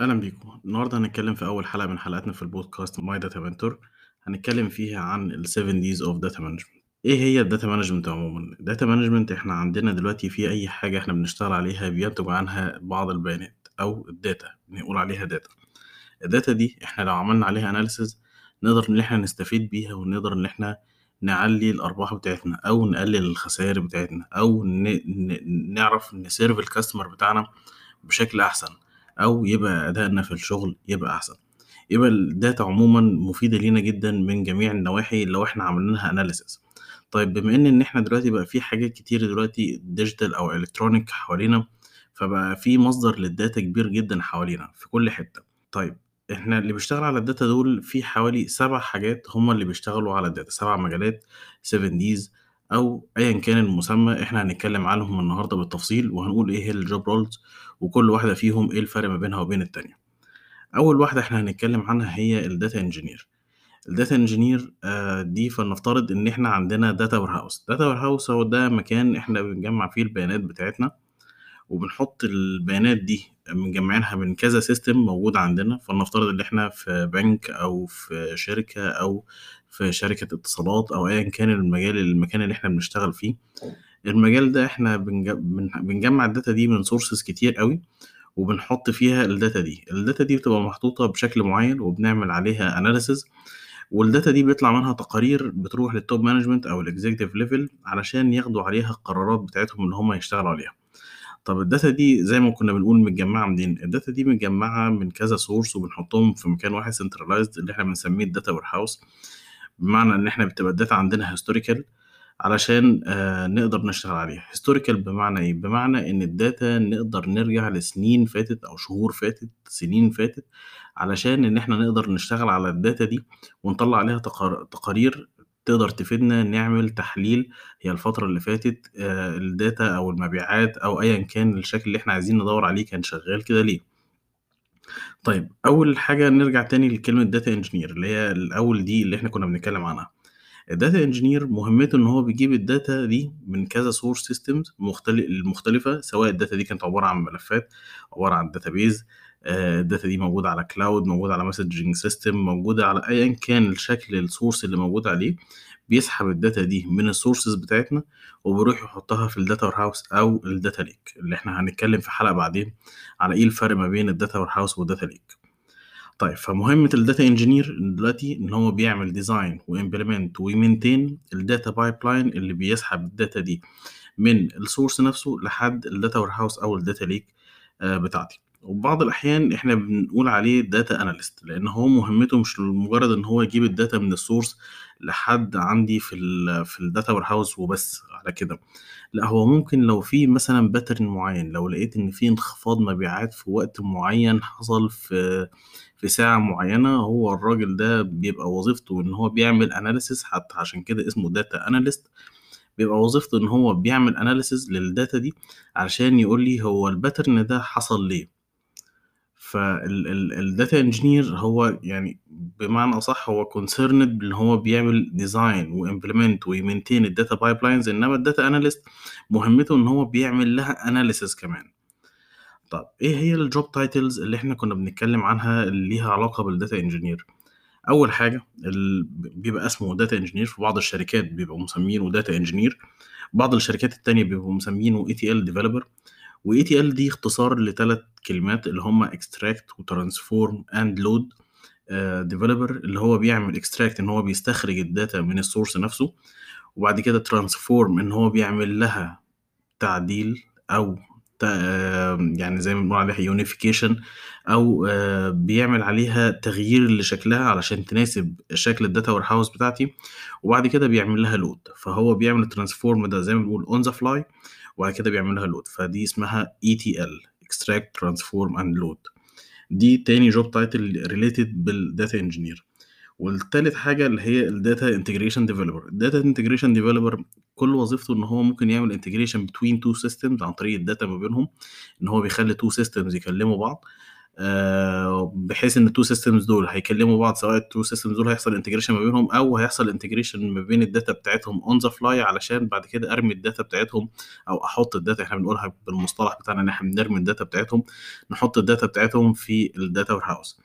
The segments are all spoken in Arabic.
أهلا بيكم النهاردة هنتكلم في أول حلقة من حلقاتنا في البودكاست My Data Mentor هنتكلم فيها عن ال 7 D's of Data Management إيه هي ال data management عموما؟ ال data management إحنا عندنا دلوقتي في أي حاجة إحنا بنشتغل عليها بينتج عنها بعض البيانات أو ال data بنقول عليها data ال data دي إحنا لو عملنا عليها analysis نقدر إن إحنا نستفيد بيها ونقدر إن إحنا نعلي الأرباح بتاعتنا أو نقلل الخسائر بتاعتنا. ن... نعرف ن serve ال customer بتاعنا بشكل أحسن أو يبقى أدائنا في الشغل يبقى أحسن. يبقى ال data عموما مفيدة لينا جدا من جميع النواحي لو إحنا عملنا لها طيب بما إن إن إحنا دلوقتي بقى في حاجات كتير دلوقتي digital أو electronic حوالينا فبقى في مصدر لل data كبير جدا حوالينا في كل حتة. طيب إحنا اللي بيشتغل على ال data دول في حوالي سبع حاجات هم اللي بيشتغلوا على ال data. سبع مجالات 7 D's أو ايا كان المسمى إحنا هنتكلم عنهم النهارده بالتفصيل وهنقول إيه هي ال job roles وكل واحدة فيهم إيه الفرق ما بينها وبين التانية. أول واحدة إحنا هنتكلم عنها هي ال data engineer ال data engineer دي فلنفترض إن إحنا عندنا data warehouse data warehouse هو ده مكان إحنا بنجمع فيه البيانات بتاعتنا وبنحط البيانات دي مجمعينها من كذا system موجود عندنا. فلنفترض إن إحنا في بنك أو في شركة أو في شركة اتصالات أو ايا كان المجال المكان اللي إحنا بنشتغل فيه. المجال ده إحنا بنجمع ال data دي من sources كتير قوي وبنحط فيها ال data دي. ال data دي بتبقى محطوطة بشكل معين وبنعمل عليها analysis وال data دي بيطلع منها تقارير بتروح لل top management أو ال executive level علشان ياخدوا عليها القرارات بتاعتهم ان هم يشتغلوا عليها. طب ال data دي زي ما كنا بنقول متجمعة منين؟ ال data دي متجمعة من كذا source وبنحطهم في مكان واحد centralized اللي إحنا بنسميه ال data warehouse بمعنى إن إحنا بتبقى ال data عندنا historical علشان آه نقدر نشتغل عليها. historical بمعنى إيه؟ بمعنى إن ال data نقدر نرجع لسنين فاتت أو شهور فاتت سنين فاتت علشان إن إحنا نقدر نشتغل على ال data دي ونطلع عليها تقارير تقدر تفيدنا نعمل تحليل. هي الفترة اللي فاتت آه ال data أو المبيعات أو ايا كان الشكل اللي إحنا عايزين ندور عليه كان شغال كده ليه؟ طيب أول حاجة نرجع تاني لكلمة data engineer اللي هي الأول دي اللي إحنا كنا بنتكلم عنها. ال data engineer مهمته إن هو بيجيب ال data دي من كذا source systems مختلفة سواء ال data دي كانت عبارة عن ملفات عبارة عن database ال data دي موجودة على cloud موجودة على messaging system موجودة على ايا كان الشكل ال source اللي موجود عليه بيسحب ال data دي من ال sources بتاعتنا وبيروح يحطها في ال data warehouse أو ال data lake اللي إحنا هنتكلم في حلقة بعدين على إيه الفرق ما بين ال data warehouse وال data lake طيب فمهمة ال data engineer دلوقتي إن هو بيعمل design و implement وي maintain ال data pipeline اللي بيسحب ال data دي من ال source نفسه لحد ال data warehouse أو ال data lake بتاعتي. وبعض الأحيان إحنا بنقول عليه data analyst لأن هو مهمته مش مجرد إن هو يجيب ال data من ال source لحد عندي في ال في ال data warehouse وبس على كده. لا هو ممكن لو في مثلا pattern معين لو لقيت إن في انخفاض مبيعات في وقت معين حصل في في ساعة معينة هو الراجل ده بيبقى وظيفته إن هو بيعمل analysis حتى عشان كده اسمه data analyst بيبقى وظيفته إن هو بيعمل analysis لل data دي علشان يقول لي هو ال pattern ده حصل ليه. فال data engineer هو يعني بمعنى أصح هو concerned ان هو بيعمل design و implement وي maintain ال data pipelines إنما ال data analyst مهمته إن هو بيعمل لها analysis كمان. طب إيه هي ال job titles اللي إحنا كنا بنتكلم عنها اللي ليها علاقة بال data engineer أول حاجة بيبقى اسمه data engineer في بعض الشركات بيبقوا مسمينه data engineer بعض الشركات التانية بيبقوا مسمينه ETL developer ETL دي اختصار لثلاث كلمات اللي هم extract و transform and load developer اللي هو بيعمل extract إن هو بيستخرج ال data من ال source نفسه وبعد كده transform إن هو بيعمل لها تعديل أو يعني زي ما بنقول عليها unification أو بيعمل عليها تغيير لشكلها علشان تناسب شكل ال data warehouse بتاعتي وبعد كده بيعمل لها load فهو بيعمل ال transform ده زي ما بنقول on the fly وبعد كده بيعمل لها load فدي اسمها ETL extract transform and load دي تاني job title related بال data engineer والتالت حاجة اللي هي ال data integration developer ال data integration developer كل وظيفته إن هو ممكن يعمل integration between two systems عن طريق ال data ما بينهم إن هو بيخلي two systems يكلموا بعض آه، بحيث إن ال two systems دول هيكلموا بعض سواء ال two systems دول هيحصل integration ما بينهم أو هيحصل integration ما بين ال data بتاعتهم on the fly علشان بعد كده أرمي ال data بتاعتهم أو أحط ال data إحنا بنقولها بالمصطلح بتاعنا إن إحنا بنرمي ال data بتاعتهم نحط ال data بتاعتهم في ال data warehouse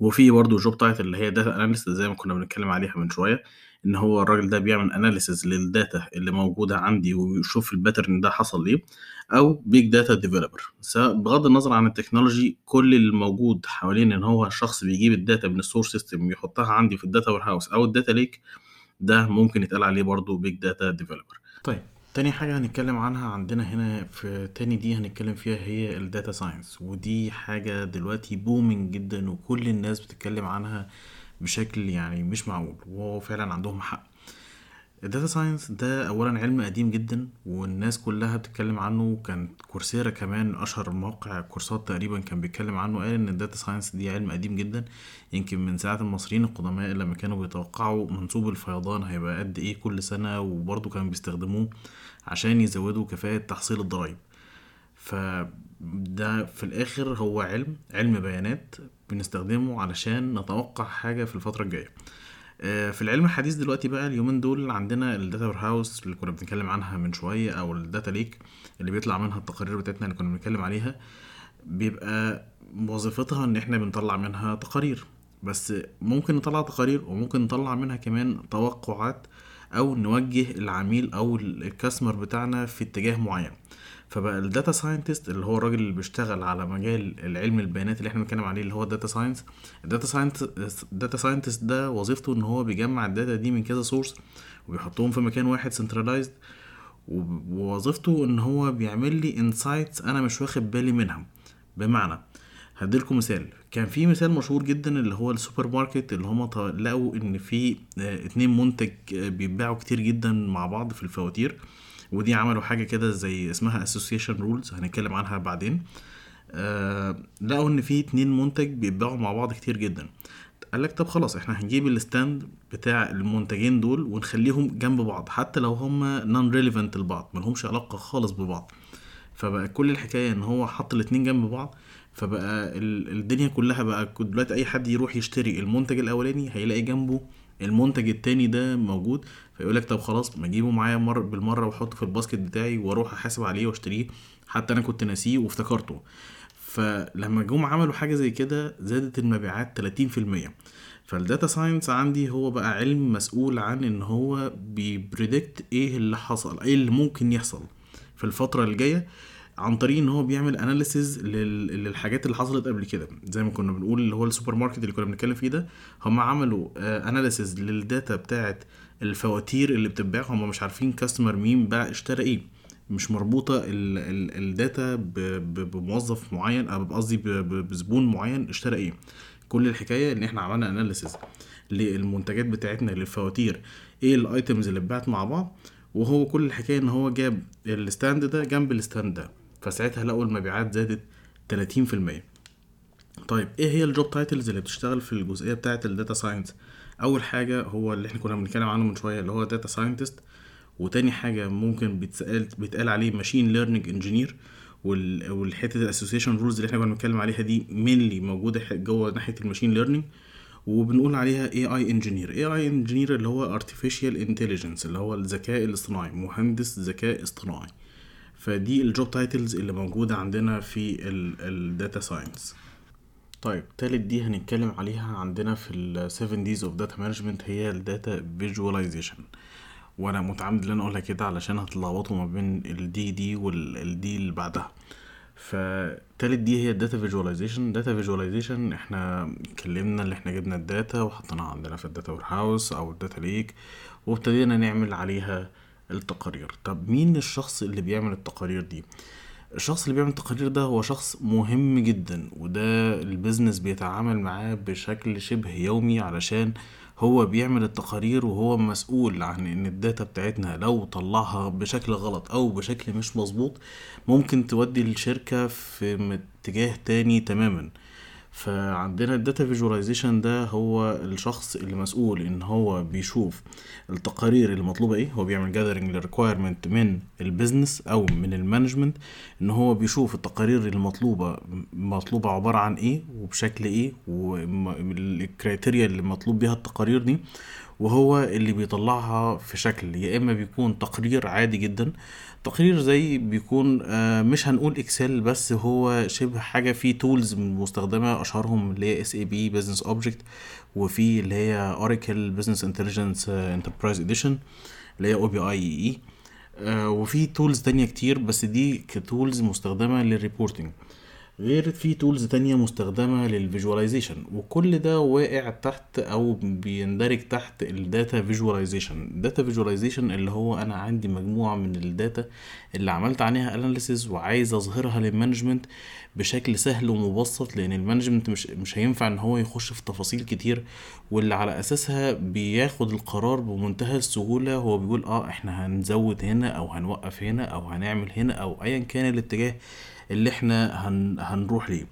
وفي برضه job title اللي هي data analyst زي ما كنا بنتكلم عليها من شوية إن هو الراجل ده بيعمل analysis لل data اللي موجودة عندي ويشوف ال pattern ده حصل ليه أو big data developer بغض النظر عن ال technology كل اللي موجود حوالين إن هو شخص بيجيب ال data من ال source system ويحطها عندي في ال data warehouse أو ال data lake ده ممكن يتقال عليه برضه big data developer طيب. تاني حاجة هنتكلم عنها عندنا هنا في تاني D هنتكلم فيها هي ال data science ودي حاجة دلوقتي booming جدا وكل الناس بتتكلم عنها بشكل يعني مش معقول وهو فعلا عندهم حق. ال data science ده اولا علم قديم جدا والناس كلها بتتكلم عنه. كان كورسيرا كمان أشهر موقع كورسات تقريبا كان بيتكلم عنه قال إن ال data science دي علم قديم جدا. يمكن من ساعة المصريين القدماء لما كانوا بيتوقعوا منسوب الفيضان هيبقى قد إيه كل سنة وبرضه كانوا بيستخدموه. عشان يزودوا كفاءة تحصيل الضرايب. فده في الآخر هو علم علم بيانات بنستخدمه علشان نتوقع حاجة في الفترة الجاية. آه، في العلم الحديث دلوقتي بقى اليومين دول عندنا ال data warehouse اللي كنا بنتكلم عنها من شوية أو ال data lake اللي بيطلع منها التقارير بتاعتنا اللي كنا بنتكلم عليها بيبقى وظيفتها إن إحنا بنطلع منها تقارير. بس ممكن نطلع تقارير وممكن نطلع منها كمان توقعات أو نوجه العميل أو ال customer بتاعنا في اتجاه معين. فبقى ال data scientist اللي هو الراجل اللي بيشتغل على مجال العلم البيانات اللي إحنا بنتكلم عليه اللي هو ال data science ال data science ال data scientist ده وظيفته إن هو بيجمع ال data دي من كذا source وبيحطهم في مكان واحد centralized ووظيفته إن هو بيعمل لي insights أنا مش واخد بالي منها. بمعنى هديلكم مثال. كان في مثال مشهور جدا اللي هو السوبر ماركت اللي هم لقوا إن في آه، اتنين منتج آه، بيتباعوا كتير جدا مع بعض في الفواتير ودي عملوا حاجة كده زي اسمها association rules هنتكلم عنها بعدين. آه لقوا إن في اتنين منتج بيتباعوا مع بعض كتير جدا. قال لك طب خلاص إحنا هنجيب ال stand بتاع المنتجين دول ونخليهم جنب بعض حتى لو هما non relevant لبعض ملهمش علاقة خالص ببعض. فبقى كل الحكاية إن هو حط الاتنين جنب بعض. فبقى الدنيا كلها بقى دلوقتي أي حد يروح يشتري المنتج الأولاني هيلاقي جنبه المنتج التاني ده موجود فيقول لك طب خلاص ما أجيبه معايا مر بالمرة وأحطه في ال basket بتاعي وأروح أحاسب عليه وأشتريه حتى أنا كنت ناسيه وافتكرته. فلما جم عملوا حاجة زي كده زادت المبيعات 30% فال data science عندي هو بقى علم مسؤول عن إن هو بي predict إيه اللي حصل إيه اللي ممكن يحصل في الفترة الجاية. عن طريق إن هو بيعمل analysis للحاجات اللي حصلت قبل كده. زي ما كنا بنقول اللي هو السوبر ماركت اللي كنا بنتكلم فيه ده هم عملوا analysis لل data بتاعت الفواتير اللي بتتباع. هم مش عارفين customer مين باع اشترى إيه. مش مربوطة ال data بموظف معين أو قصدي بزبون معين اشترى إيه. كل الحكاية إن إحنا عملنا analysis للمنتجات بتاعتنا للفواتير إيه ال items اللي اتباعت مع بعض. وهو كل الحكاية إن هو جاب ال stand ده جنب ال stand ده. فساعتها لقوا المبيعات زادت 30% طيب إيه هي ال job titles اللي بتشتغل في الجزئية بتاعه ال data science أول حاجة هو اللي إحنا كنا بنتكلم عنه من شوية اللي هو data scientist وتاني حاجة ممكن بيتسال بيتقال عليه machine learning engineer والحتة ال association rules اللي إحنا كنا بنتكلم عليها دي mainly موجودة جوه ناحية ال machine learning وبنقول عليها AI engineer AI engineer اللي هو artificial intelligence اللي هو الذكاء الاصطناعي مهندس ذكاء اصطناعي. فدي ال job titles اللي موجودة عندنا في ال data science طيب تالت D هنتكلم عليها عندنا في ال 7 D's of data management هي ال data visualization وأنا متعمد إن أنا أقولها كده علشان هتلخبطوا ما بين ال D دي وال D اللي بعدها. فتالت D هي ال data visualization data visualization إحنا اتكلمنا اللي إحنا جبنا ال data وحطيناها عندنا في ال data warehouse أو ال data lake وابتدينا نعمل عليها التقارير. طب مين الشخص اللي بيعمل التقارير دي؟ الشخص اللي بيعمل التقارير ده هو شخص مهم جدا وده ال business بيتعامل معاه بشكل شبه يومي علشان هو بيعمل التقارير وهو مسؤول عن إن ال data بتاعتنا لو طلعها بشكل غلط أو بشكل مش مظبوط ممكن تودي الشركة في اتجاه تاني تماما. فعندنا ال data visualization ده هو الشخص اللي مسؤول إن هو بيشوف التقارير اللي مطلوبة إيه. هو بيعمل gathering لل requirement من ال business أو من ال management إن هو بيشوف التقارير المطلوبه مطلوبة عبارة عن إيه وبشكل إيه وال criteria اللي مطلوب بيها التقارير دي وهو اللي بيطلعها في شكل يا إما بيكون تقرير عادي جدا تقرير زي بيكون آه، مش هنقول Excel بس هو شبه حاجة فيه tools مستخدمة أشهرهم اللي هي SAP Business Object وفي اللي هي Oracle Business Intelligence Enterprise Edition اللي هي OBIEE وفي tools تانية كتير بس دي ك tools مستخدمة لل reporting غير في tools تانية مستخدمة لل visualization وكل ده واقع تحت أو بيندرج تحت ال data visualization ال data visualization اللي هو أنا عندي مجموعة من ال data اللي عملت عليها analysis وعايز أظهرها لل management بشكل سهل ومبسط لأن ال management مش مش هينفع إن هو يخش في تفاصيل كتير واللي على أساسها بياخد القرار بمنتهى السهولة. هو بيقول آه إحنا هنزود هنا أو هنوقف هنا أو هنعمل هنا أو ايا كان الاتجاه اللي إحنا هن هنروح ليه.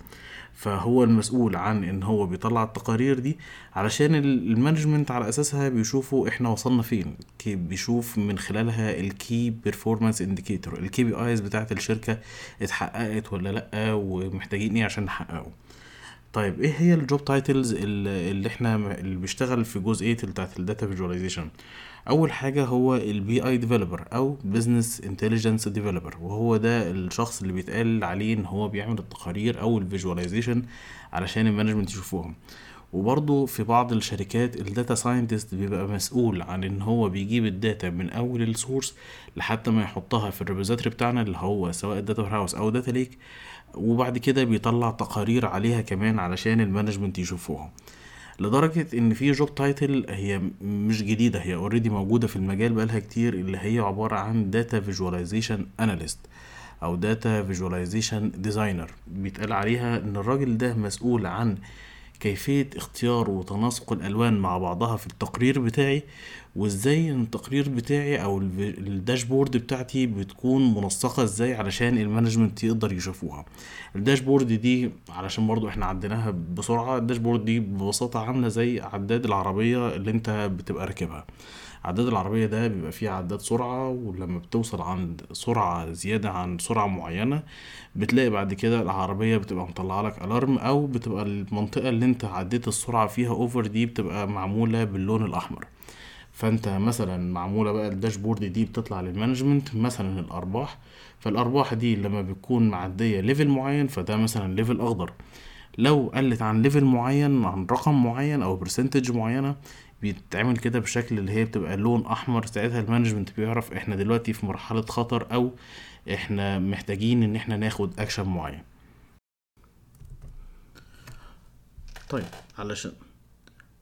فهو المسؤول عن إن هو بيطلع التقارير دي علشان ال management على أساسها بيشوفوا إحنا وصلنا فين. بيشوف من خلالها ال key performance indicator ال KPIs بتاعت الشركة اتحققت ولا لأ ومحتاجين إيه عشان نحققه. طيب إيه هي ال job titles اللي إحنا اللي بيشتغل في جزئيه بتاعت ال data visualization؟ أول حاجة هو ال BI developer أو business intelligence developer وهو ده الشخص اللي بيتقال عليه إن هو بيعمل التقارير أو ال visualization علشان ال management يشوفوهم. وبرضه في بعض الشركات ال data scientist بيبقى مسؤول عن إن هو بيجيب ال data من أول ال source لحتى ما يحطها في ال repository بتاعنا اللي هو سواء data house أو data lake وبعد كده بيطلع تقارير عليها كمان علشان ال management يشوفوها. لدرجة إن في job title هي مش جديدة هي already موجودة في المجال بقالها كتير اللي هي عبارة عن data visualization analyst أو data visualization designer بيتقال عليها إن الراجل ده مسؤول عن كيفية اختيار وتناسق الألوان مع بعضها في التقرير بتاعي وإزاي التقرير بتاعي أو ال dashboard بتاعتي بتكون منسقة إزاي علشان ال management يقدر يشوفوها. ال dashboard دي علشان برضو إحنا عديناها بسرعة ال dashboard دي ببساطة عاملة زي عداد العربية اللي أنت بتبقى راكبها. عداد العربية ده بيبقى فيه عداد سرعة ولما بتوصل عند سرعة زيادة عن سرعة معينة بتلاقي بعد كده العربية بتبقى مطلعة لك alarm أو بتبقى المنطقة اللي أنت عديت السرعة فيها over دي بتبقى معمولة باللون الأحمر. فأنت مثلا معمولة بقى ال dashboard دي بتطلع لل management مثلا الأرباح فالأرباح دي لما بتكون معدية level معين فده مثلا level أخضر. لو قلت عن level معين عن رقم معين أو percentage معينة بيتعمل كده بشكل اللي هي بتبقى لون أحمر ساعتها ال management بيعرف إحنا دلوقتي في مرحلة خطر أو إحنا محتاجين إن إحنا ناخد اكشن معين. طيب علشان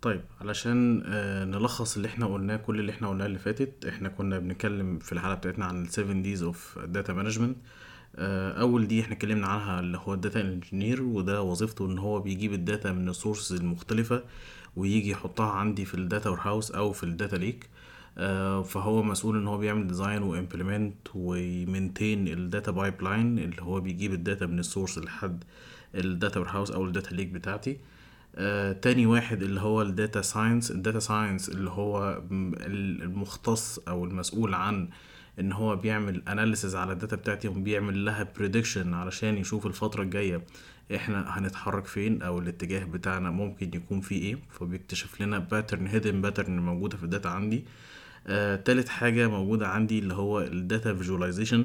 طيب علشان آه نلخص اللي إحنا قلناه كل اللي إحنا قلناه اللي فاتت إحنا كنا بنتكلم في الحلقة بتاعتنا عن 7 D's of data management أول D إحنا اتكلمنا عنها اللي هو ال data engineer وده وظيفته إن هو بيجيب ال data من ال sources المختلفة. ويجي يحطها عندي في ال data house أو في ال data lake آه فهو مسؤول إن هو بيعمل design و implement و maintain ال data pipeline اللي هو بيجيب ال data من ال source لحد ال data house أو ال data lake بتاعتي. آه تاني واحد اللي هو ال data science ال data science اللي هو المختص أو المسؤول عن إن هو بيعمل analysis على ال data بتاعتي وبيعمل لها prediction علشان يشوف الفترة الجاية إحنا هنتحرك فين؟ أو الاتجاه بتاعنا ممكن يكون فيه إيه؟ فبيكتشف لنا pattern hidden pattern موجودة في ال data عندي. آه، تالت حاجة موجودة عندي اللي هو ال data visualization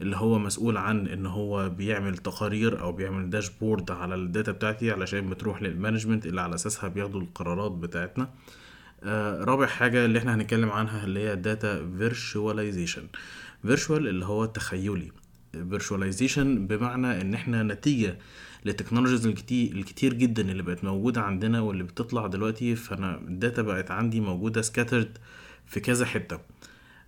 اللي هو مسؤول عن إن هو بيعمل تقارير أو بيعمل dashboard على ال data بتاعتي علشان بتروح لل management اللي على أساسها بياخدوا القرارات بتاعتنا. آه رابع حاجة اللي إحنا هنتكلم عنها اللي هي data virtualization virtual اللي هو التخيلي virtualization بمعنى إن إحنا نتيجة لل technologies الكتير, جدا اللي بقت موجودة عندنا واللي بتطلع دلوقتي فأنا ال data بقت عندي موجودة scattered في كذا حتة.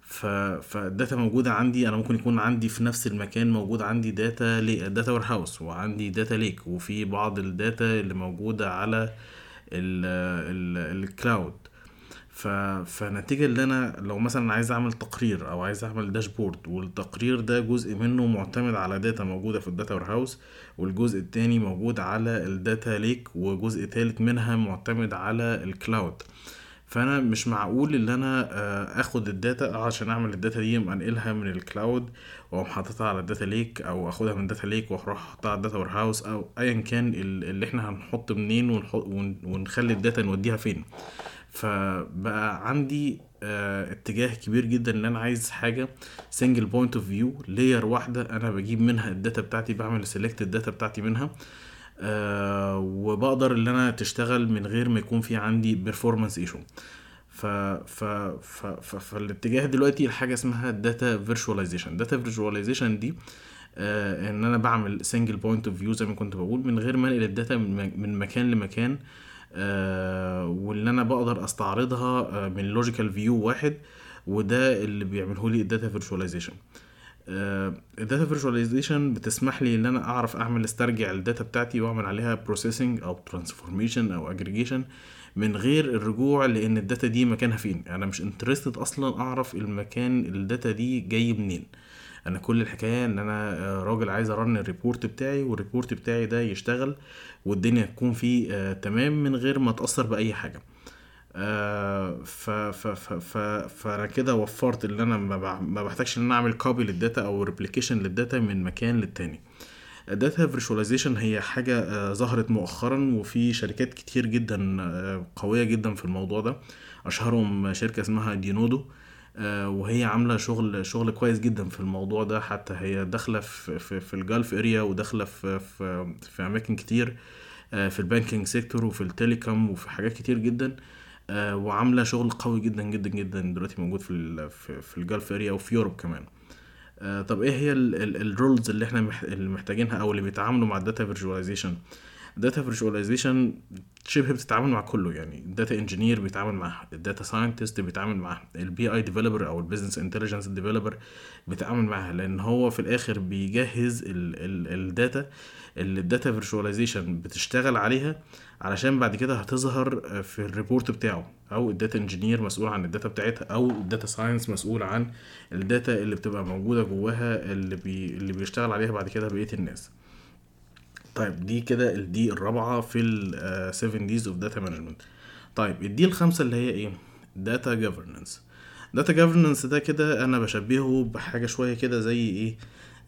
ف... فال data موجودة عندي أنا ممكن يكون عندي في نفس المكان موجود عندي data la... data warehouse وعندي data lake وفي بعض ال data اللي موجودة على ال... ال... ال cloud ف... فنتيجة اللي أنا لو مثلا عايز أعمل تقرير أو عايز أعمل dashboard والتقرير ده جزء منه معتمد على data موجودة في ال data house والجزء التاني موجود على ال data lake وجزء تالت منها معتمد على ال cloud فأنا مش معقول إن أنا آه، آخد ال data عشان أعمل ال data دي أنقلها من ال cloud وأقوم حاططها على ال data lake أو أخدها من ال data lake وأروح احطها على ال data house أو ايا كان اللي إحنا هنحط منين ونحط ونخلي ال data نوديها فين. فبقى عندي آه اتجاه كبير جدا إن أنا عايز حاجة single point of view layer واحدة أنا بجيب منها ال data بتاعتي بعمل select ال data بتاعتي منها آه وبقدر إن أنا تشتغل من غير ما يكون في عندي performance issue ف ف ف ف فالاتجاه دلوقتي لحاجة اسمها data virtualization data virtualization دي آه إن أنا بعمل single point of view زي ما كنت بقول من غير ما أنقل ال data من مكان لمكان واللي أنا بقدر أستعرضها آه من logical view واحد وده اللي بيعمله لي ال data virtualization ال data virtualization بتسمح لي إن أنا أعرف أعمل أسترجع ال data بتاعتي وأعمل عليها processing أو transformation أو اجريجيشن من غير الرجوع لأن ال data دي مكانها فين؟ أنا مش interested أصلا أعرف المكان ال data دي جاي منين. أنا كل الحكاية إن أنا آه، راجل عايز أ run ال report بتاعي وال report بتاعي ده يشتغل والدنيا تكون فيه آه تمام من غير ما أتأثر بأي حاجة. آه ف ف ف ف فأنا كده وفرت اللي أنا ما بحتاجش إن أنا أعمل copy لل data أو replication لل data من مكان للتاني. ال data virtualization هي حاجة آه ظهرت مؤخرا وفي شركات كتير جدا قوية جدا في الموضوع ده. أشهرهم شركة اسمها Denodo وهي عاملة شغل شغل كويس جدا في الموضوع ده. حتى هي داخلة في, في, في ال Gulf area وداخلة في, في, في أماكن كتير آه في ال banking sector وفي ال telecom وفي حاجات كتير جدا. آه وعاملة شغل قوي جدا جدا جدا دلوقتي موجود في في ال Gulf area وفي Europe كمان. آه طب إيه هي ال roles اللي إحنا محتاجينها أو اللي بيتعاملوا مع ال data virtualization ال data virtualization شبه بتتعامل مع كله يعني. ال data engineer بيتعامل معاها ال data scientist بيتعامل معاها ال BI developer أو ال business intelligence developer بيتعامل معاها لأن هو في الآخر بيجهز ال data اللي ال data virtualization بتشتغل عليها علشان بعد كده هتظهر في ال report بتاعه. أو ال data engineer مسؤول عن ال data بتاعتها أو ال data science مسؤول عن ال data اللي بتبقى موجودة جواها اللي بي اللي بيشتغل عليها بعد كده بقية الناس. طيب دي كده ال D الرابعة في ال 7 D's of data management طيب ال D الخامسة اللي هي إيه؟ data governance data governance ده كده أنا بشبهه بحاجة شوية كده زي إيه؟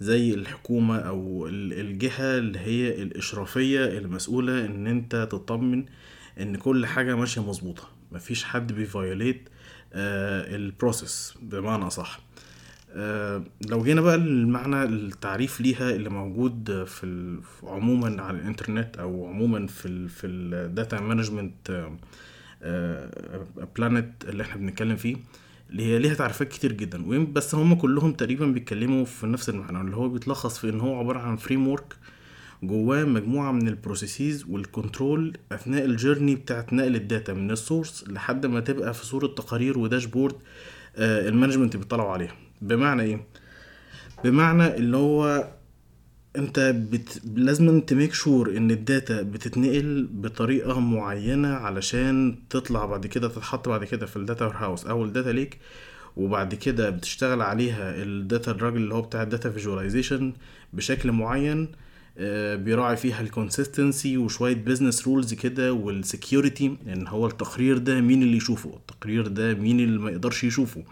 زي الحكومة أو الجهة اللي هي الإشرافية المسؤولة إن أنت تطمن إن كل حاجة ماشية مظبوطة. مفيش حد بي violate آه ال process بمعنى صح آه لو جينا بقى المعنى التعريف ليها اللي موجود في عموما على الإنترنت أو عموما في ال في ال data management planet اللي إحنا بنتكلم فيه اللي هي ليها تعريفات كتير جدا. بس هم كلهم تقريبا بيتكلموا في نفس المعنى اللي هو بيتلخص في إن هو عبارة عن framework جواه مجموعة من ال processes وال control أثناء ال journey بتاعت نقل ال data من ال source لحد ما تبقى في صورة تقارير و dashboard آه ال management بيطلعوا عليها. بمعنى إيه؟ بمعنى اللي هو أنت بت... لازم ت make sure إن ال data بتتنقل بطريقة معينة علشان تطلع بعد كده تتحط بعد كده في ال data house أو ال data lake وبعد كده بتشتغل عليها ال data الراجل اللي هو بتاع ال data visualization بشكل معين آه، بيراعي فيها ال consistency وشوية business rules كده وال security لأن هو التقرير ده مين اللي يشوفه؟ التقرير ده مين اللي ما يقدرش يشوفه؟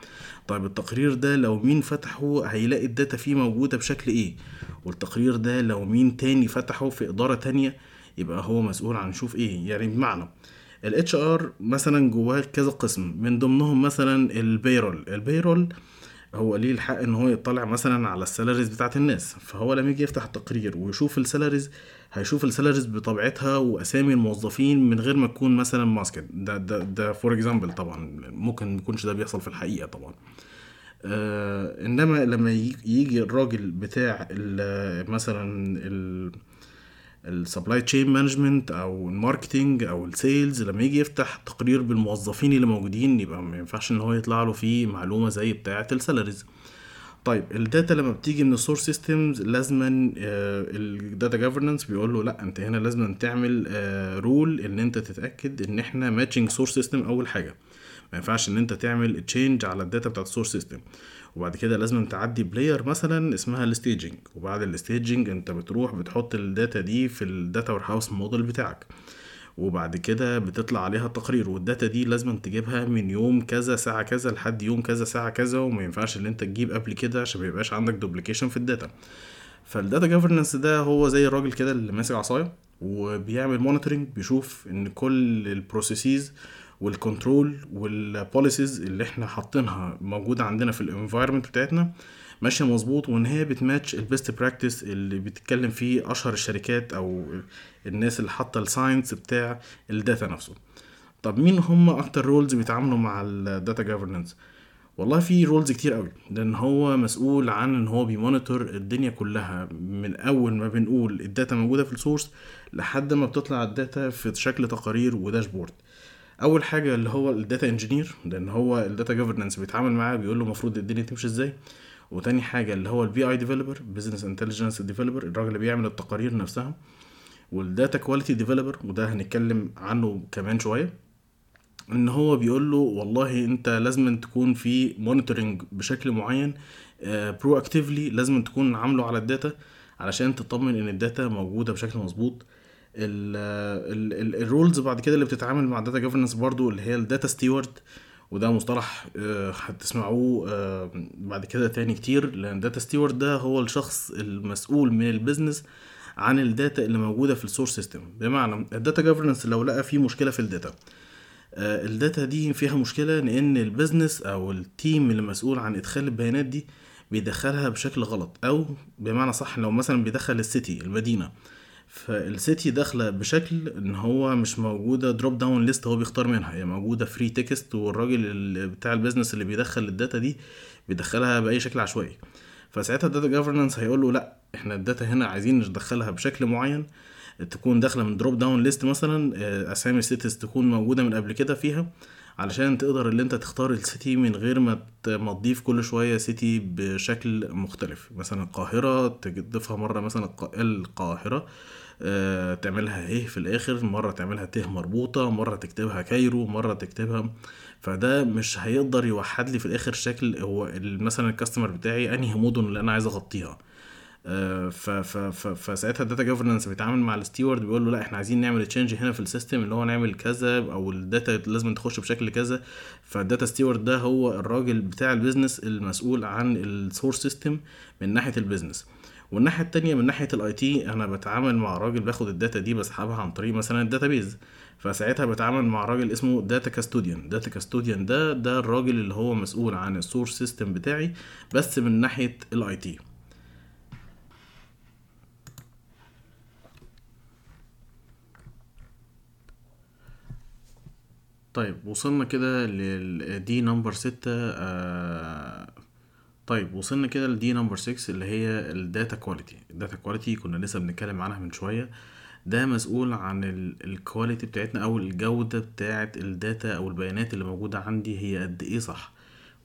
طيب التقرير ده لو مين فتحه هيلاقي ال data فيه موجودة بشكل إيه؟ والتقرير ده لو مين تاني فتحه في إدارة تانية يبقى هو مسؤول عن شوف إيه يعني بمعنى ال HR مثلا جواه كذا قسم من ضمنهم مثلا ال payroll ال payroll هو ليه الحق إن هو يطلع مثلا على ال salaries بتاعت الناس؟ فهو لما يجي يفتح التقرير ويشوف ال salaries هيشوف ال salaries بطبيعتها وأسامي الموظفين من غير ما تكون مثلا masked ده ده ده for example طبعا ممكن ما يكونش ده بيحصل في الحقيقة طبعا. آه إنما لما يجي الراجل بتاع مثلا ال supply chain management أو ال marketing أو ال sales لما يجي يفتح تقرير بالموظفين اللي موجودين يبقى ما ينفعش إن هو يطلع له فيه معلومة زي بتاعة ال salaries طيب ال data لما بتيجي من ال source systems لازما ال data governance بيقول له لا أنت هنا لازم تعمل rule آه، إن أنت تتأكد إن إحنا matching source system أول حاجة. ما ينفعش إن أنت تعمل change على ال data بتاعت ال source system وبعد كده لازم تعدي ب layer مثلا اسمها ال staging وبعد ال staging انت بتروح بتحط ال data دي في ال data warehouse model بتاعك. وبعد كده بتطلع عليها التقرير. وال data دي لازم تجيبها من يوم كذا ساعة كذا لحد يوم كذا ساعة كذا. وما ينفعش إن أنت تجيب قبل كده عشان ما يبقاش عندك duplication في ال data. فال data governance ده هو زي الراجل كده اللي ماسك عصاية وبيعمل monitoring بيشوف إن كل ال processes وال control وال policies اللي إحنا حاطينها موجودة عندنا في ال environment بتاعتنا ماشية مظبوط وإن هي بت match ال best practice اللي بتتكلم فيه أشهر الشركات أو الناس اللي حاطة ال science بتاع ال data نفسه. طب مين هم أكتر roles بيتعاملوا مع ال data governance والله في roles كتير قوي لأن هو مسؤول عن إن هو بي monitor الدنيا كلها من أول ما بنقول ال data موجودة في ال source لحد ما بتطلع ال data في شكل تقارير و dashboard أول حاجة اللي هو ال data engineer لأن هو ال data governance بيتعامل معاه بيقول له المفروض الدنيا تمشي إزاي. وتاني حاجة اللي هو ال BI developer business intelligence developer الراجل اللي بيعمل التقارير نفسها. وال data quality developer وده هنتكلم عنه كمان شوية. إن هو بيقول له والله أنت لازم تكون في monitoring بشكل معين proactively لازم تكون عامله على ال data علشان تطمن إن ال data موجودة بشكل مظبوط. ال roles بعد كده اللي بتتعامل مع ال data governance برضو اللي هي ال data steward وده مصطلح آه، هتسمعوه آه، بعد كده تاني كتير لأن ال data steward ده هو الشخص المسؤول من ال business عن ال data اللي موجودة في ال source system بمعنى ال data governance لو لقى في مشكلة في ال data آه، ال data دي فيها مشكلة لأن ال business أو ال team اللي مسؤول عن إدخال البيانات دي بيدخلها بشكل غلط أو بمعنى صح لو مثلا بيدخل ال city المدينة. فال city داخلة بشكل إن هو مش موجودة drop down list هو بيختار منها هي موجودة free text والراجل بتاع ال business اللي بيدخل ال data دي بيدخلها بأي شكل عشوائي. فساعتها ال data governance هيقول له لا إحنا ال data هنا عايزين ندخلها بشكل معين تكون داخلة من drop down list مثلا آه، أسامي ال cities تكون موجودة من قبل كده فيها علشان تقدر اللي أنت تختار ال city من غير ما تضيف كل شوية city بشكل مختلف. مثلا القاهرة تضيفها مرة مثلا القاهرة. آه، تعملها إيه في الآخر؟ مرة تعملها ته مربوطة مرة تكتبها Cairo مرة تكتبها. فده مش هيقدر يوحد لي في الآخر شكل هو مثلا ال customer بتاعي انهي مدن اللي أنا عايز اغطيها. آه، فساعتها ال data governance بيتعامل مع ال steward بيقول له لا إحنا عايزين نعمل change هنا في ال system اللي هو نعمل كذا أو ال data لازم تخش بشكل كذا. فال data steward ده هو الراجل بتاع ال business المسؤول عن ال source system من ناحية ال business والناحية التانية من ناحية ال IT أنا بتعامل مع راجل باخد ال data دي بسحبها عن طريق مثلا ال database فساعتها بتعامل مع راجل اسمه data custodian data custodian ده ده الراجل اللي هو مسؤول عن ال source system بتاعي بس من ناحية ال IT طيب وصلنا كده ل D number ستة آه طيب وصلنا كده ل D number 6 اللي هي ال data quality ال data quality كنا لسه بنتكلم عنها من شوية. ده مسؤول عن ال quality بتاعتنا أو الجودة بتاعه ال data أو البيانات اللي موجودة عندي هي قد إيه صح؟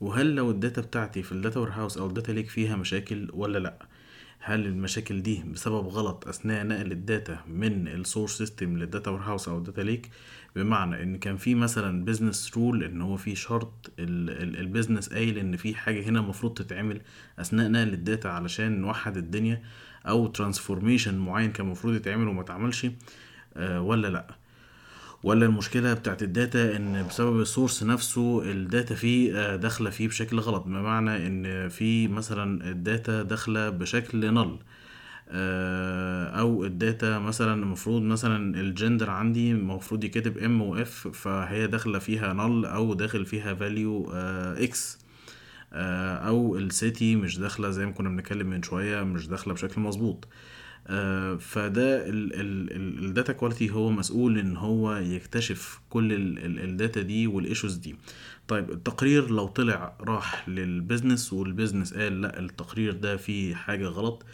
وهل لو ال data بتاعتي في ال data warehouse أو ال data lake فيها مشاكل ولا لأ؟ هل المشاكل دي بسبب غلط أثناء نقل ال data من ال source system لل data warehouse أو ال data lake بمعنى إن كان في مثلا business rule إن هو في شرط ال business قايل إن في حاجة هنا المفروض تتعمل أثناء نقل ال data علشان نوحد الدنيا أو transformation معين كان المفروض يتعمل وما اتعملش آه ولا لأ؟ ولا المشكلة بتاعت ال data إن بسبب ال source نفسه ال data فيه آه، داخلة فيه بشكل غلط. بمعنى إن في مثلا ال data داخلة بشكل null آه، أو ال data مثلا المفروض مثلا الجندر عندي المفروض يكتب M و F فهي داخلة فيها null أو داخل فيها value X آه، أو ال city مش داخلة زي ما كنا بنتكلم من شوية مش داخلة بشكل مظبوط. فده ال data quality هو مسؤول إن هو يكتشف كل ال data دي وال issues دي. طيب التقرير لو طلع راح لل business وال business قال لا التقرير ده فيه حاجة غلط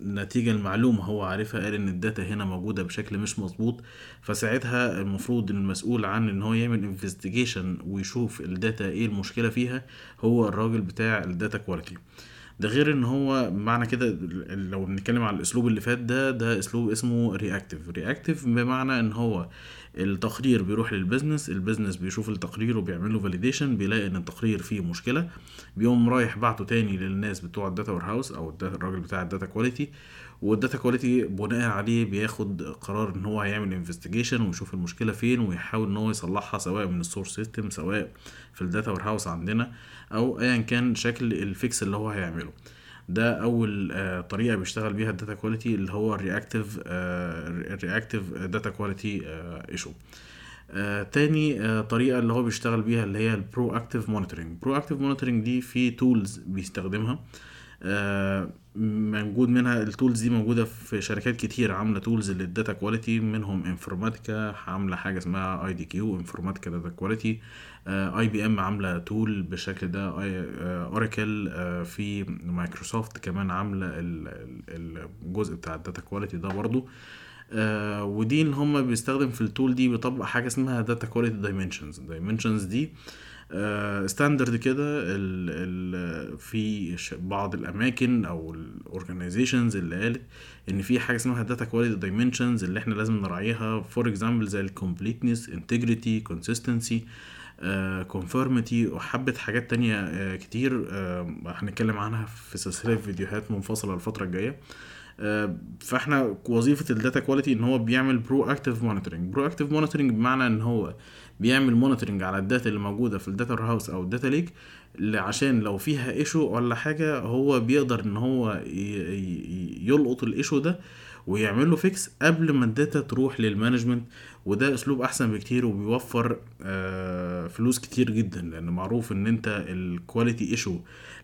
نتيجة المعلومة هو عارفها قال إن ال data هنا موجودة بشكل مش مظبوط فساعتها المفروض المسؤول عن إن هو يعمل investigation ويشوف ال data إيه المشكلة فيها هو الراجل بتاع ال data quality ده غير إن هو معنى كده لو بنتكلم على الأسلوب اللي فات ده ده أسلوب اسمه reactive reactive بمعنى إن هو التقرير بيروح لل business ال business بيشوف التقرير وبيعمل له validation بيلاقي إن التقرير فيه مشكلة بيقوم رايح بعته تاني للناس بتوع ال data warehouse أو الراجل بتاع ال data quality وال data quality بناء عليه بياخد قرار إن هو هيعمل investigation ويشوف المشكلة فين ويحاول إن هو يصلحها سواء من ال source system سواء في ال data warehouse عندنا أو ايا كان شكل ال fix اللي هو هيعمله. ده أول آه، طريقة بيشتغل بيها ال data quality اللي هو ال reactive ال reactive data quality issue تاني آه، طريقة اللي هو بيشتغل بيها اللي هي ال proactive monitoring proactive monitoring دي في tools بيستخدمها. آه، موجود منها ال tools دي موجودة في شركات كتير عاملة tools لل data quality منهم Informatica عاملة حاجة اسمها IDQ Informatica data quality IBM عاملة tool بالشكل ده Oracle آه، في مايكروسوفت كمان عاملة الجزء بتاع ال data quality ده برضو. آه ودي اللي هم بيستخدم في ال tool دي بيطبق حاجة اسمها data quality dimensions dimensions دي standard آه كده في بعض الأماكن أو ال organizations اللي قالت إن في حاجة اسمها data quality dimensions اللي إحنا لازم نراعيها. for example زي ال completeness integrity consistency conformity وحبة حاجات تانية آه، كتير آه، هنتكلم عنها في سلسلة فيديوهات منفصلة الفترة الجاية. آه، فإحنا وظيفة ال data quality إن هو بيعمل proactive monitoring proactive monitoring بمعنى إن هو بيعمل monitoring على ال data اللي موجودة في ال data warehouse أو ال data lake عشان لو فيها issue ولا حاجة هو بيقدر إن هو يلقط ال issue ده ويعمل له fix قبل ما ال data تروح لل management وده أسلوب أحسن بكتير وبيوفر آه فلوس كتير جدا لأن معروف إن أنت ال quality issue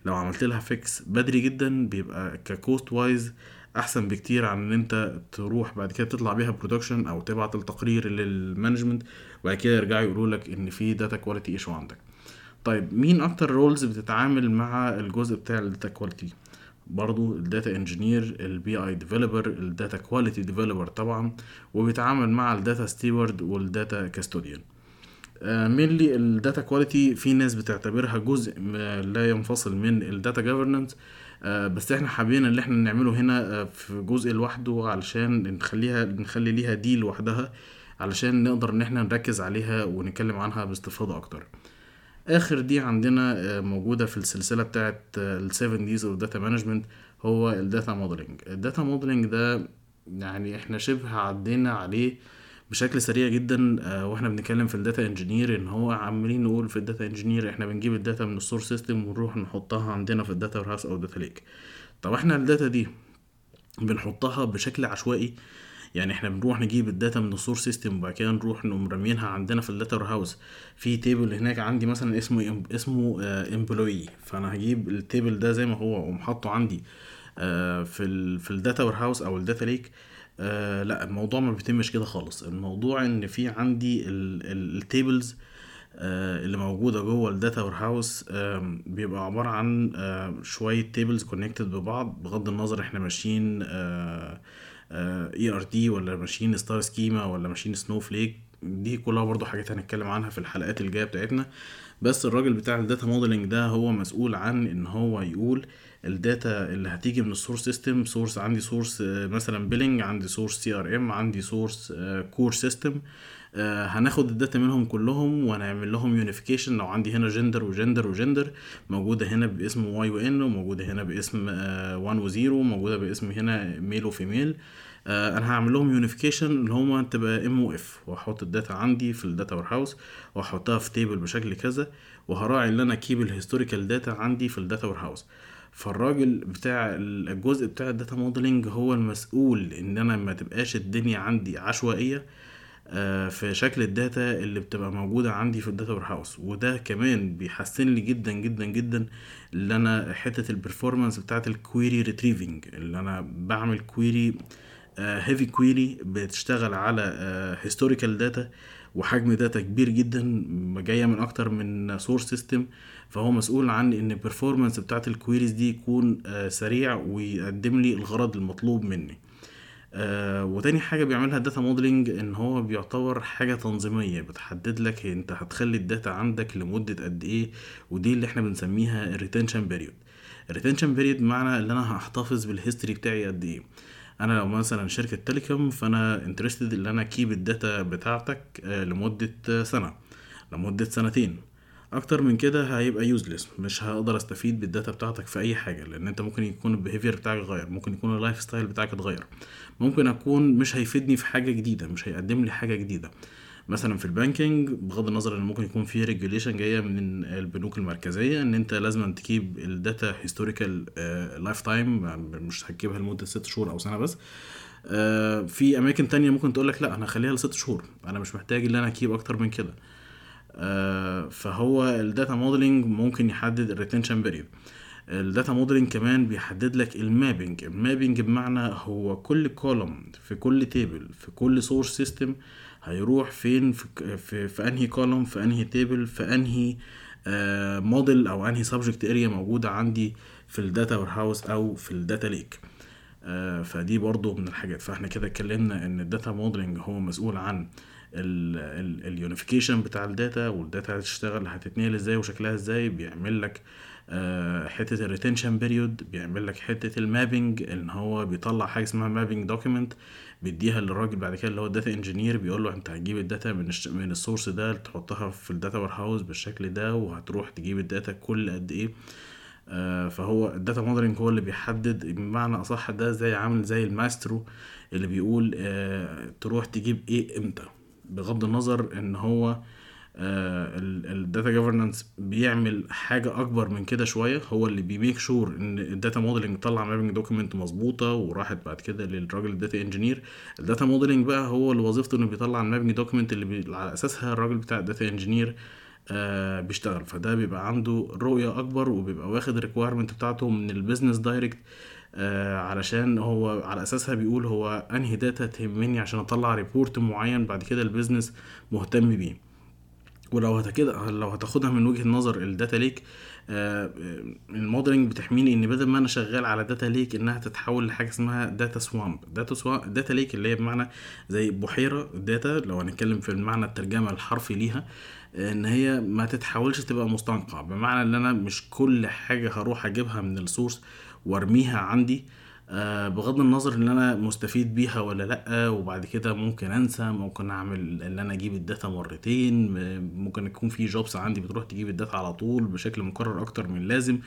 لو عملت لها fix بدري جدا بيبقى ك cost wise أحسن بكتير عن إن أنت تروح بعد كده تطلع بيها production أو تبعت التقرير لل management وبعد كده يرجعوا يقولوا لك إن في data quality issue عندك. طيب مين أكتر roles بتتعامل مع الجزء بتاع ال data quality برضو ال data engineer ال BI developer ال data quality developer طبعا وبيتعامل مع ال data steward وال data custodian mainly ال data quality في ناس بتعتبرها جزء لا ينفصل من ال data governance بس إحنا حابين اللي إحنا نعمله هنا في جزء لوحده علشان نخليها نخلي ليها دي لوحدها علشان نقدر ان إحنا نركز عليها ونتكلم عنها باستفاضة أكتر. آخر D عندنا موجودة في السلسلة بتاعت ال 7 D's of data management هو ال data modeling ال data modeling ده يعني إحنا شبه عدينا عليه بشكل سريع جدا وإحنا بنتكلم في ال data engineer إن هو عمالين نقول في ال data engineer إحنا بنجيب ال data من ال source system ونروح نحطها عندنا في ال data house أو data lake طب إحنا ال data دي بنحطها بشكل عشوائي؟ يعني إحنا بنروح نجيب ال data من ال source system وبعد كده نروح نقوم رامينها عندنا في ال data house في table هناك عندي مثلا اسمه اسمه employee فأنا هجيب ال table ده زي ما هو وأقوم حاطه عندي في ال في ال data house أو ال data lake آه لا الموضوع ما بيتمش كده خالص. الموضوع إن في عندي ال tables آه اللي موجودة جوه ال data warehouse آه بيبقى عبارة عن آه شوية tables connected ببعض بغض النظر إحنا ماشيين ERD ولا ماشيين star schema ولا ماشيين snowflake دي كلها برضو حاجات هنتكلم عنها في الحلقات الجاية بتاعتنا. بس الراجل بتاع ال data modeling ده هو مسؤول عن إن هو يقول ال data اللي هتيجي من ال source system source عندي source مثلا billing عندي source CRM عندي source core system هناخد ال data منهم كلهم ونعمل لهم unification لو عندي هنا gender و gender و gender موجودة هنا باسم واي وان وموجودة هنا باسم 1 وزيرو موجودة باسم هنا male و female آه أنا هعمل لهم unification اللي هما تبقى M أو F واحط ال data عندي في ال data warehouse واحطها في table بشكل كذا وهراعي إن أنا ا keep ال historical data عندي في ال data warehouse فالراجل بتاع الجزء بتاع ال data modeling هو المسؤول إن أنا ما تبقاش الدنيا عندي عشوائية آه في شكل ال data اللي بتبقى موجودة عندي في ال data warehouse وده كمان بيحسن لي جدا جدا جدا اللي أنا حتة ال performance بتاعت ال query retrieving اللي أنا بعمل query heavy query بتشتغل على historical data وحجم data كبير جدا جاية من أكتر من source system فهو مسؤول عن إن ال performance بتاعت ال queries دي يكون سريع ويقدم لي الغرض المطلوب مني. آه وتاني حاجة بيعملها ال data modeling إن هو بيعتبر حاجة تنظيمية بتحدد لك أنت هتخلي ال data عندك لمدة قد إيه ودي اللي إحنا بنسميها ال retention period ال retention period بمعنى إن أنا هحتفظ بال history بتاعي قد إيه. أنا لو مثلا شركة telecom فأنا interested إن أنا keep ال data بتاعتك آه، لمدة سنة لمدة سنتين. أكتر من كده هيبقى useless مش هقدر أستفيد بال data بتاعتك في أي حاجة لأن أنت ممكن يكون ال behavior بتاعك اتغير ممكن يكون ال lifestyle بتاعك اتغير. ممكن أكون مش هيفيدني في حاجة جديدة مش هيقدم لي حاجة جديدة. مثلا في ال banking بغض النظر إن ممكن يكون في regulation جاية من البنوك المركزية إن أنت لازم ت keep ال data historical lifetime مش هت keep ها لمدة ست شهور أو سنة بس. آه، في أماكن تانية ممكن تقول لك لا أنا هخليها لست شهور. أنا مش محتاج إن أنا أ keep أكتر من كده. فهو ال data modeling ممكن يحدد ال retention period ال data modeling كمان بيحدد لك ال mapping ال mapping بمعنى هو كل column في كل table في كل source system هيروح فين في, في, في انهي column في انهي table في انهي موديل أو انهي subject area موجودة عندي في ال data warehouse أو في ال data lake فدي برضو من الحاجات. فإحنا كده اتكلمنا إن ال data modeling هو مسؤول عن ال unification بتاع ال data وال data هتشتغل هتتنقل إزاي وشكلها إزاي بيعمل لك آه، حتة ال retention period بيعمل لك حتة ال mapping ان هو بيطلع حاجة اسمها mapping document بيديها للراجل بعد كده اللي هو ال data engineer بيقول له انت هتجيب ال data من. من ال source ده تحطها في ال data warehouse بالشكل ده وهتروح تجيب ال data كل قد إيه آه فهو ال data modeling هو اللي بيحدد بمعنى أصح ده زي عامل زي الماسترو اللي بيقول آه تروح تجيب إيه إمتى بغض النظر إن هو ال data governance بيعمل حاجة أكبر من كده شوية هو اللي بي make sure إن ال data modeling طلع mapping document مظبوطة وراحت بعد كده للراجل ال data engineer ال data modeling بقى هو اللي وظيفته إنه بيطلع ال mapping document اللي بي... على أساسها الراجل بتاع ال data engineer آه بيشتغل. فده بيبقى عنده رؤية أكبر وبيبقى واخد ال requirement بتاعته من ال business direct آه علشان هو على أساسها بيقول هو أنهي data تهمني عشان أطلع report معين بعد كده ال business مهتم بيه. ولو هتكده لو هتاخدها من وجهة نظر ال data lake آه ال modeling بتحميني إن بدل ما أنا شغال على data lake إنها تتحول لحاجة اسمها data swamp data swamp data lake اللي هي بمعنى زي بحيرة data لو هنتكلم في المعنى الترجمة الحرفي ليها. إن هي ما تتحولش تبقى مستنقع. بمعنى إن أنا مش كل حاجة هروح أجيبها من ال source وأرميها عندي آه بغض النظر إن أنا مستفيد بيها ولا لأ وبعد كده ممكن أنسى ممكن أعمل إن أنا أجيب ال data مرتين ممكن يكون في jobs عندي بتروح تجيب ال data على طول بشكل مكرر أكتر من لازم.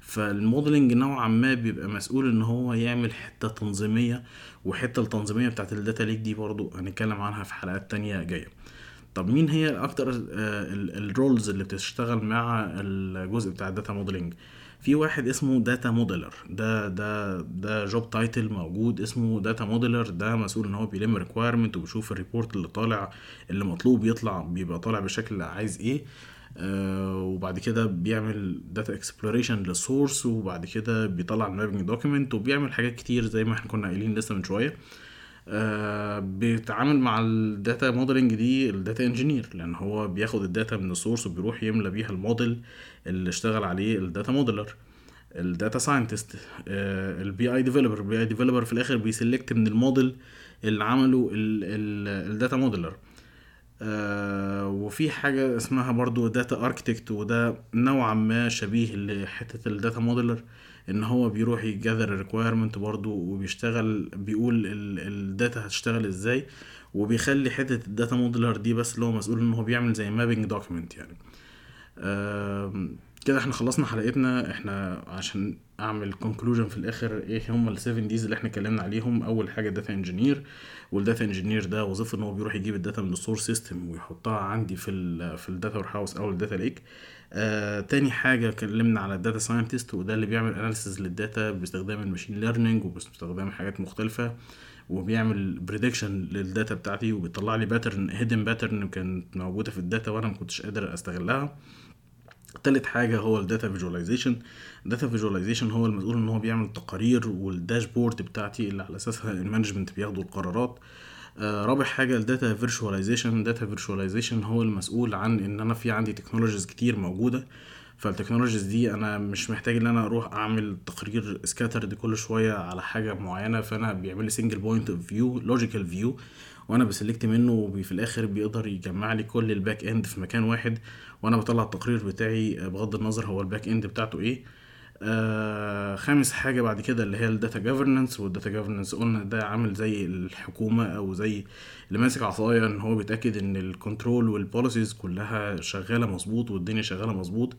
فال modeling نوعا ما بيبقى مسؤول إن هو يعمل حتة تنظيمية وحتة التنظيمية بتاعت ال data lake دي برضو هنتكلم عنها في حلقات تانية جاية. طب مين هي أكتر ال roles اللي بتشتغل مع الجزء بتاع ال data modeling في واحد اسمه data modeler ده ده ده job title موجود اسمه data modeler ده مسؤول إن هو بيلم requirement وبيشوف ال report اللي طالع اللي مطلوب يطلع بيبقى طالع بالشكل اللي عايز إيه. آه وبعد كده بيعمل data exploration لل source وبعد كده بيطلع ال mapping document وبيعمل حاجات كتير زي ما إحنا كنا قايلين لسه من شوية. آه بيتعامل مع ال data modeling دي ال data engineer لأن هو بياخد ال data من ال source وبيروح يملى بيها الموديل اللي اشتغل عليه ال data modeler. ال data scientist ال BI developer ال BI developer في الآخر بي select من الموديل اللي عمله ال data modeler. آه وفي حاجة اسمها برضو data architect وده نوعا ما شبيه لحتة ال data modeler إن هو بيروح ي gather ال requirement برضو وبيشتغل بيقول ال data هتشتغل إزاي وبيخلي حتة ال data modeler دي بس اللي هو مسؤول إن هو بيعمل زي mapping document يعني. كده إحنا خلصنا حلقتنا. إحنا عشان أعمل conclusion في الآخر إيه هم ال seven D's اللي إحنا اتكلمنا عليهم؟ أول حاجة data engineer وال data engineer ده وظيفته إن هو بيروح يجيب ال data من ال source system ويحطها عندي في ال في ال data warehouse أو ال data lake آه تاني حاجة اتكلمنا على ال data scientist وده اللي بيعمل analysis لل data باستخدام ال machine learning وباستخدام حاجات مختلفة وبيعمل prediction لل data بتاعتي وبيطلع لي pattern hidden pattern كانت موجودة في ال data وأنا ما كنتش قادر أستغلها. تالت حاجة هو ال data visualization ال data visualization هو المسؤول إن هو بيعمل تقارير وال dashboard بتاعتي اللي على أساسها ال management بياخدوا القرارات. آه رابع حاجة ال data virtualization ال data virtualization هو المسؤول عن إن أنا في عندي technologies كتير موجودة. فال technologies دي أنا مش محتاج إن أنا أروح أعمل تقرير scattered كل شوية على حاجة معينة. فأنا بيعمل لي single point of view logical view وأنا ب select منه وفي الآخر بيقدر يجمع لي كل ال back end في مكان واحد. وأنا بطلع التقرير بتاعي بغض النظر هو ال back end بتاعته إيه. آه خامس حاجة بعد كده اللي هي ال data governance وال data governance قلنا ده عامل زي الحكومة أو زي اللي ماسك عصاية إن هو بيتأكد إن ال control وال policies كلها شغالة مظبوط والدنيا شغالة مظبوط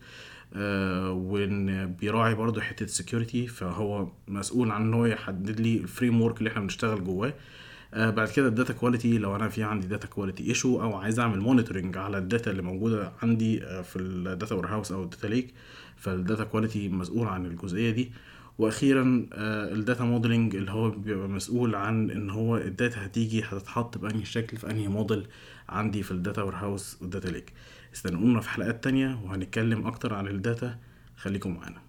آه وإن بيراعي برضو حتة ال security فهو مسؤول عن إن هو يحدد لي ال framework اللي إحنا بنشتغل جواه. آه بعد كده ال data quality لو أنا في عندي data quality issue أو عايز أعمل monitoring على ال data اللي موجودة عندي في ال data warehouse أو ال data lake فال data quality مسؤول عن الجزئية دي. وأخيرا آه ال data modeling اللي هو بيبقى مسؤول عن إن هو ال data هتيجي هتتحط بانهي شكل في أنهي موديل عندي في ال data warehouse وال data lake استنونا في حلقات تانية وهنتكلم أكتر عن ال data. خليكم معانا.